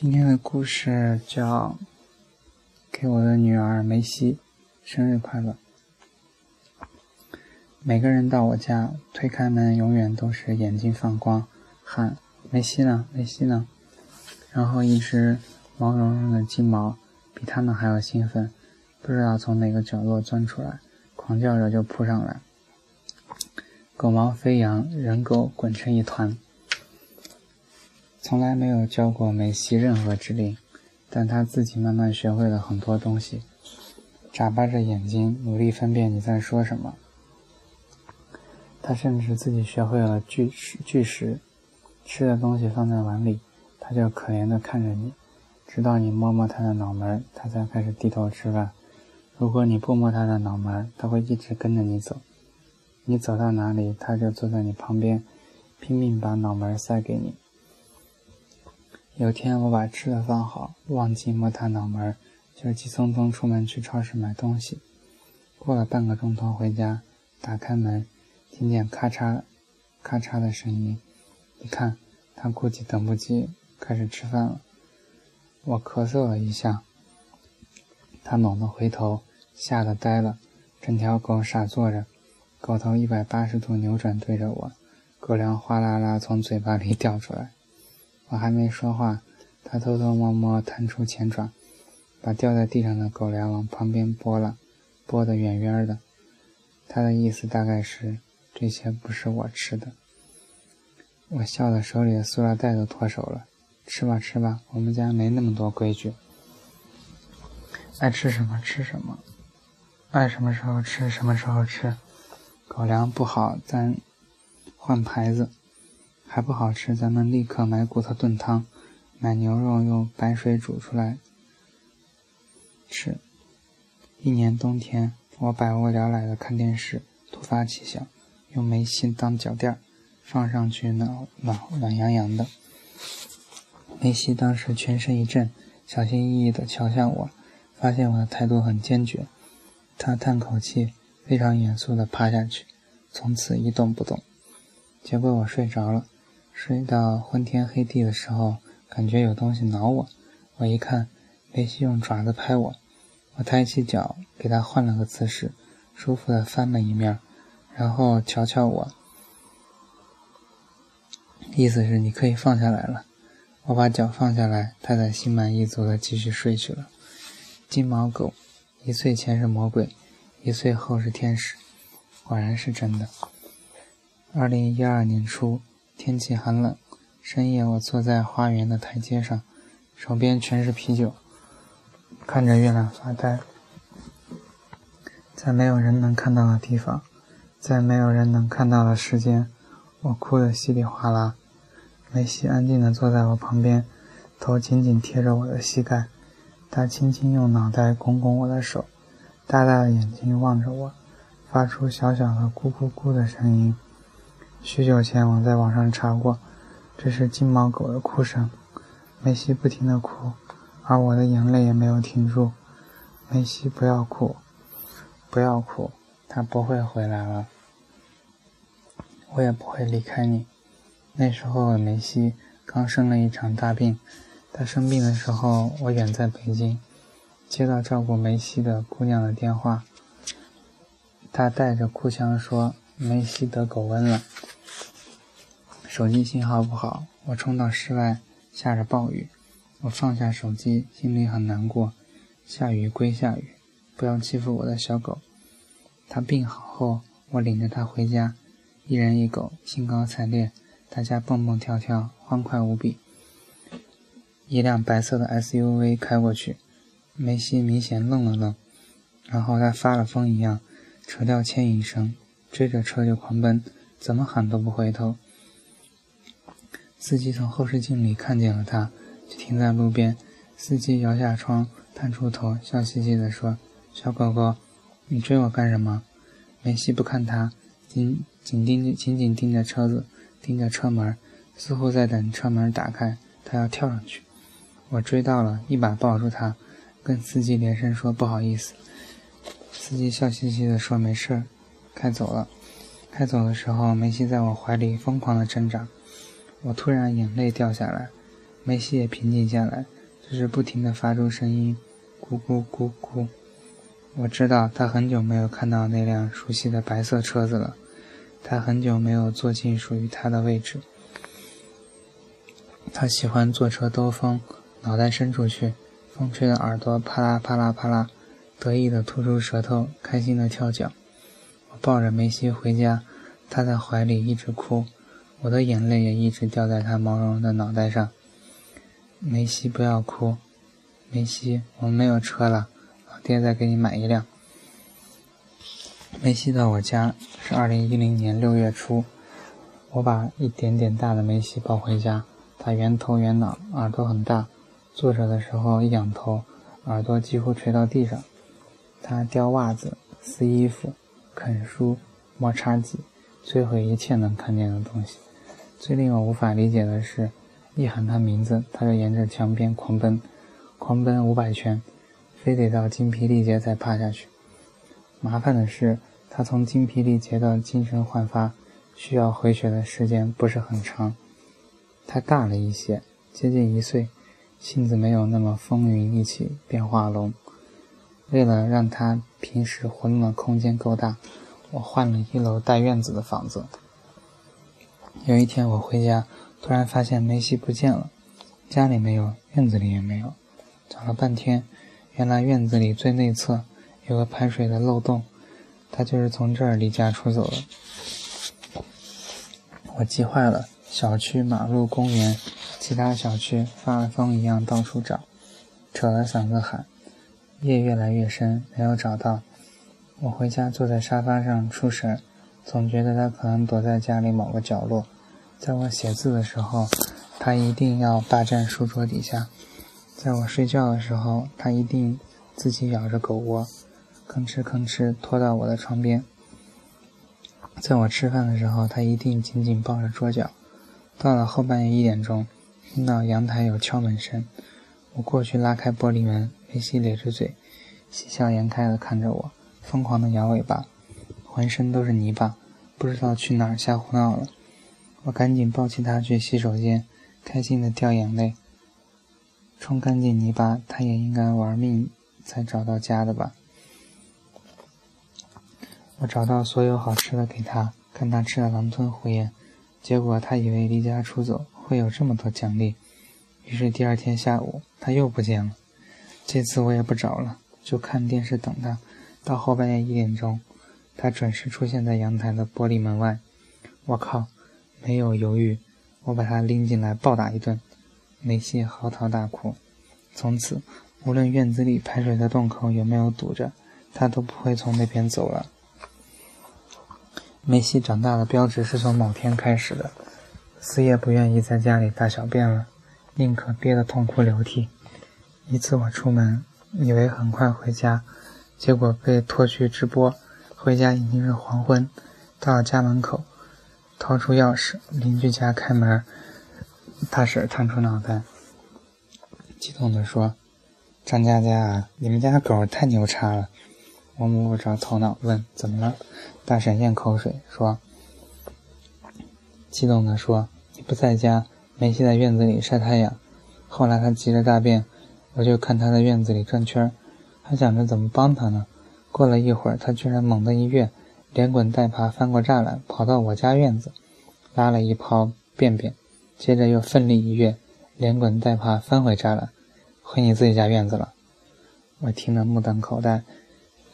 今天的故事叫《给我的女儿梅西生日快乐》。每个人到我家推开门，永远都是眼睛放光，喊“梅西呢？梅西呢？”然后一只毛茸茸的金毛比他们还要兴奋，不知道从哪个角落钻出来，狂叫着就扑上来，狗毛飞扬，人狗滚成一团。从来没有教过梅西任何指令，但他自己慢慢学会了很多东西。眨巴着眼睛，努力分辨你在说什么。他甚至自己学会了拒食。拒食，吃的东西放在碗里，他就可怜地看着你，直到你摸摸他的脑门，他才开始低头吃饭。如果你不摸他的脑门，他会一直跟着你走。你走到哪里，他就坐在你旁边，拼命把脑门塞给你。有天我把吃的放好，忘记摸他脑门，就急匆匆出门去超市买东西。过了半个钟头回家，打开门，听见咔嚓、咔嚓的声音。一看，他估计等不及，开始吃饭了。我咳嗽了一下，他猛地回头，吓得呆了。整条狗傻坐着，狗头一百八十度扭转对着我，狗粮哗啦啦从嘴巴里掉出来。我还没说话，他偷偷摸摸探出前爪，把掉在地上的狗粮往旁边拨了，拨得远远的。他的意思大概是：这些不是我吃的。我笑得手里的塑料袋都脱手了。吃吧吃吧，我们家没那么多规矩，爱吃什么吃什么，爱什么时候吃什么时候吃。狗粮不好，咱换牌子。还不好吃，咱们立刻买骨头炖汤，买牛肉用白水煮出来吃。一年冬天，我百无聊赖的看电视，突发奇想，用梅西当脚垫，放上去暖暖暖洋洋的。梅西当时全身一震，小心翼翼地瞧向我，发现我的态度很坚决，他叹口气，非常严肃地趴下去，从此一动不动。结果我睡着了。睡到昏天黑地的时候，感觉有东西挠我。我一看，梅西用爪子拍我。我抬起脚给他换了个姿势，舒服的翻了一面，然后瞧瞧我，意思是你可以放下来了。我把脚放下来，他才心满意足的继续睡去了。金毛狗，一岁前是魔鬼，一岁后是天使，果然是真的。二零一二年初。天气很冷，深夜我坐在花园的台阶上，手边全是啤酒，看着月亮发呆。在没有人能看到的地方，在没有人能看到的时间，我哭得稀里哗啦。梅西安静地坐在我旁边，头紧紧贴着我的膝盖，他轻轻用脑袋拱拱我的手，大大的眼睛望着我，发出小小的咕咕咕的声音。许久前，我在网上查过，这是金毛狗的哭声。梅西不停地哭，而我的眼泪也没有停住。梅西，不要哭，不要哭，他不会回来了，我也不会离开你。那时候，梅西刚生了一场大病，他生病的时候，我远在北京，接到照顾梅西的姑娘的电话，她带着哭腔说：“梅西得狗瘟了。”手机信号不好，我冲到室外，下着暴雨。我放下手机，心里很难过。下雨归下雨，不要欺负我的小狗。它病好后，我领着它回家，一人一狗，兴高采烈，大家蹦蹦跳跳，欢快无比。一辆白色的 SUV 开过去，梅西明显愣了愣，然后他发了疯一样，扯掉牵引绳，追着车就狂奔，怎么喊都不回头。司机从后视镜里看见了他，就停在路边。司机摇下窗，探出头，笑嘻嘻地说：“小狗狗，你追我干什么？”梅西不看他，紧紧盯着，紧紧盯着车子，盯着车门，似乎在等车门打开，他要跳上去。我追到了，一把抱住他，跟司机连声说：“不好意思。”司机笑嘻嘻地说：“没事儿。”开走了。开走的时候，梅西在我怀里疯狂地挣扎。我突然眼泪掉下来，梅西也平静下来，只是不停地发出声音，咕咕咕咕。我知道他很久没有看到那辆熟悉的白色车子了，他很久没有坐进属于他的位置。他喜欢坐车兜风，脑袋伸出去，风吹的耳朵啪啦啪啦啪啦，得意地吐出舌头，开心地跳脚。抱着梅西回家，他在怀里一直哭，我的眼泪也一直掉在他毛茸茸的脑袋上。梅西，不要哭，梅西，我们没有车了，老爹再给你买一辆。梅西到我家是二零一零年六月初，我把一点点大的梅西抱回家。他圆头圆脑，耳朵很大，坐着的时候一仰头，耳朵几乎垂到地上。他叼袜子、撕衣服、啃书、摸茶几，摧毁一切能看见的东西。最令我无法理解的是，一喊他名字，他就沿着墙边狂奔，狂奔五百圈，非得到精疲力竭才趴下去。麻烦的是，他从精疲力竭到精神焕发，需要回血的时间不是很长。他大了一些，接近一岁，性子没有那么风云一起变化龙。为了让他平时活动的空间够大，我换了一楼带院子的房子。有一天我回家，突然发现梅西不见了，家里没有，院子里也没有，找了半天，原来院子里最内侧有个排水的漏洞，他就是从这儿离家出走的。我急坏了。小区、马路、公园，其他小区发了疯一样到处找，扯了嗓子喊。夜越来越深，没有找到。我回家坐在沙发上出神，总觉得他可能躲在家里某个角落。在我写字的时候，他一定要霸占书桌底下；在我睡觉的时候，他一定自己咬着狗窝，吭哧吭哧拖到我的床边；在我吃饭的时候，他一定紧紧抱着桌角。到了后半夜一点钟，听到阳台有敲门声，我过去拉开玻璃门，梅西咧着嘴，喜笑颜开地看着我，疯狂地摇尾巴，浑身都是泥巴，不知道去哪儿瞎胡闹了。我赶紧抱起他去洗手间，开心地掉眼泪。冲干净泥巴，他也应该玩命才找到家的吧？我找到所有好吃的给他，看他吃的狼吞虎咽。结果他以为离家出走会有这么多奖励，于是第二天下午他又不见了。这次我也不找了，就看电视等他。到后半夜一点钟，他准时出现在阳台的玻璃门外。我靠！没有犹豫，我把他拎进来暴打一顿。梅西嚎啕大哭。从此，无论院子里排水的洞口有没有堵着，他都不会从那边走了。梅西长大的标志是从某天开始的，死也不愿意在家里大小便了，宁可憋得痛哭流涕。一次我出门，以为很快回家，结果被拖去直播，回家已经是黄昏。到了家门口，掏出钥匙，邻居家开门，大婶探出脑袋，激动地说：“张佳佳，你们家狗太牛叉了。”我摸不着头脑，问：“怎么了？”大婶咽口水说：“激动地说，你不在家，梅西在院子里晒太阳。后来他急着大便，我就看他在院子里转圈还想着怎么帮他呢。过了一会儿，他居然猛地一跃，连滚带爬翻过栅栏，跑到我家院子，拉了一泡便便，接着又奋力一跃，连滚带爬翻回栅栏，回你自己家院子了。”我听得目瞪口呆。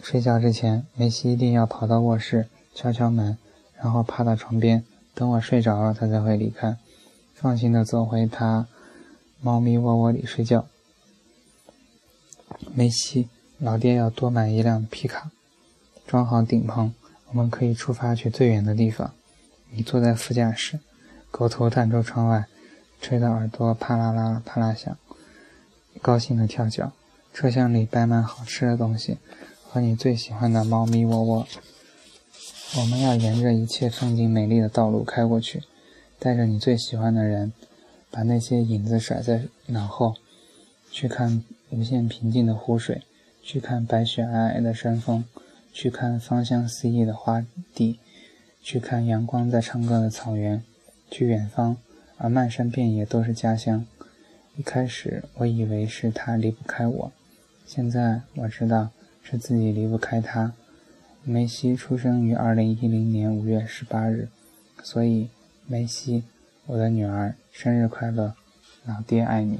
睡觉之前，梅西一定要跑到卧室敲敲门，然后趴到床边，等我睡着了，他才会离开，放心的走回他猫咪窝窝里睡觉。梅西，老爹要多买一辆皮卡，装好顶棚，我们可以出发去最远的地方。你坐在副驾驶，狗头探出窗外，吹得耳朵啪啦啦啪啦响，高兴的跳脚。车厢里摆满好吃的东西。和你最喜欢的猫咪窝窝，我们要沿着一切风景美丽的道路开过去，带着你最喜欢的人，把那些影子甩在脑后，去看无限平静的湖水，去看白雪皑皑的山峰，去看芳香四溢的花地，去看阳光在唱歌的草原，去远方，而漫山遍野都是家乡。一开始我以为是他离不开我，现在我知道是自己离不开他。梅西出生于二零一零年五月十八日，所以梅西，我的女儿，生日快乐，老爹爱你。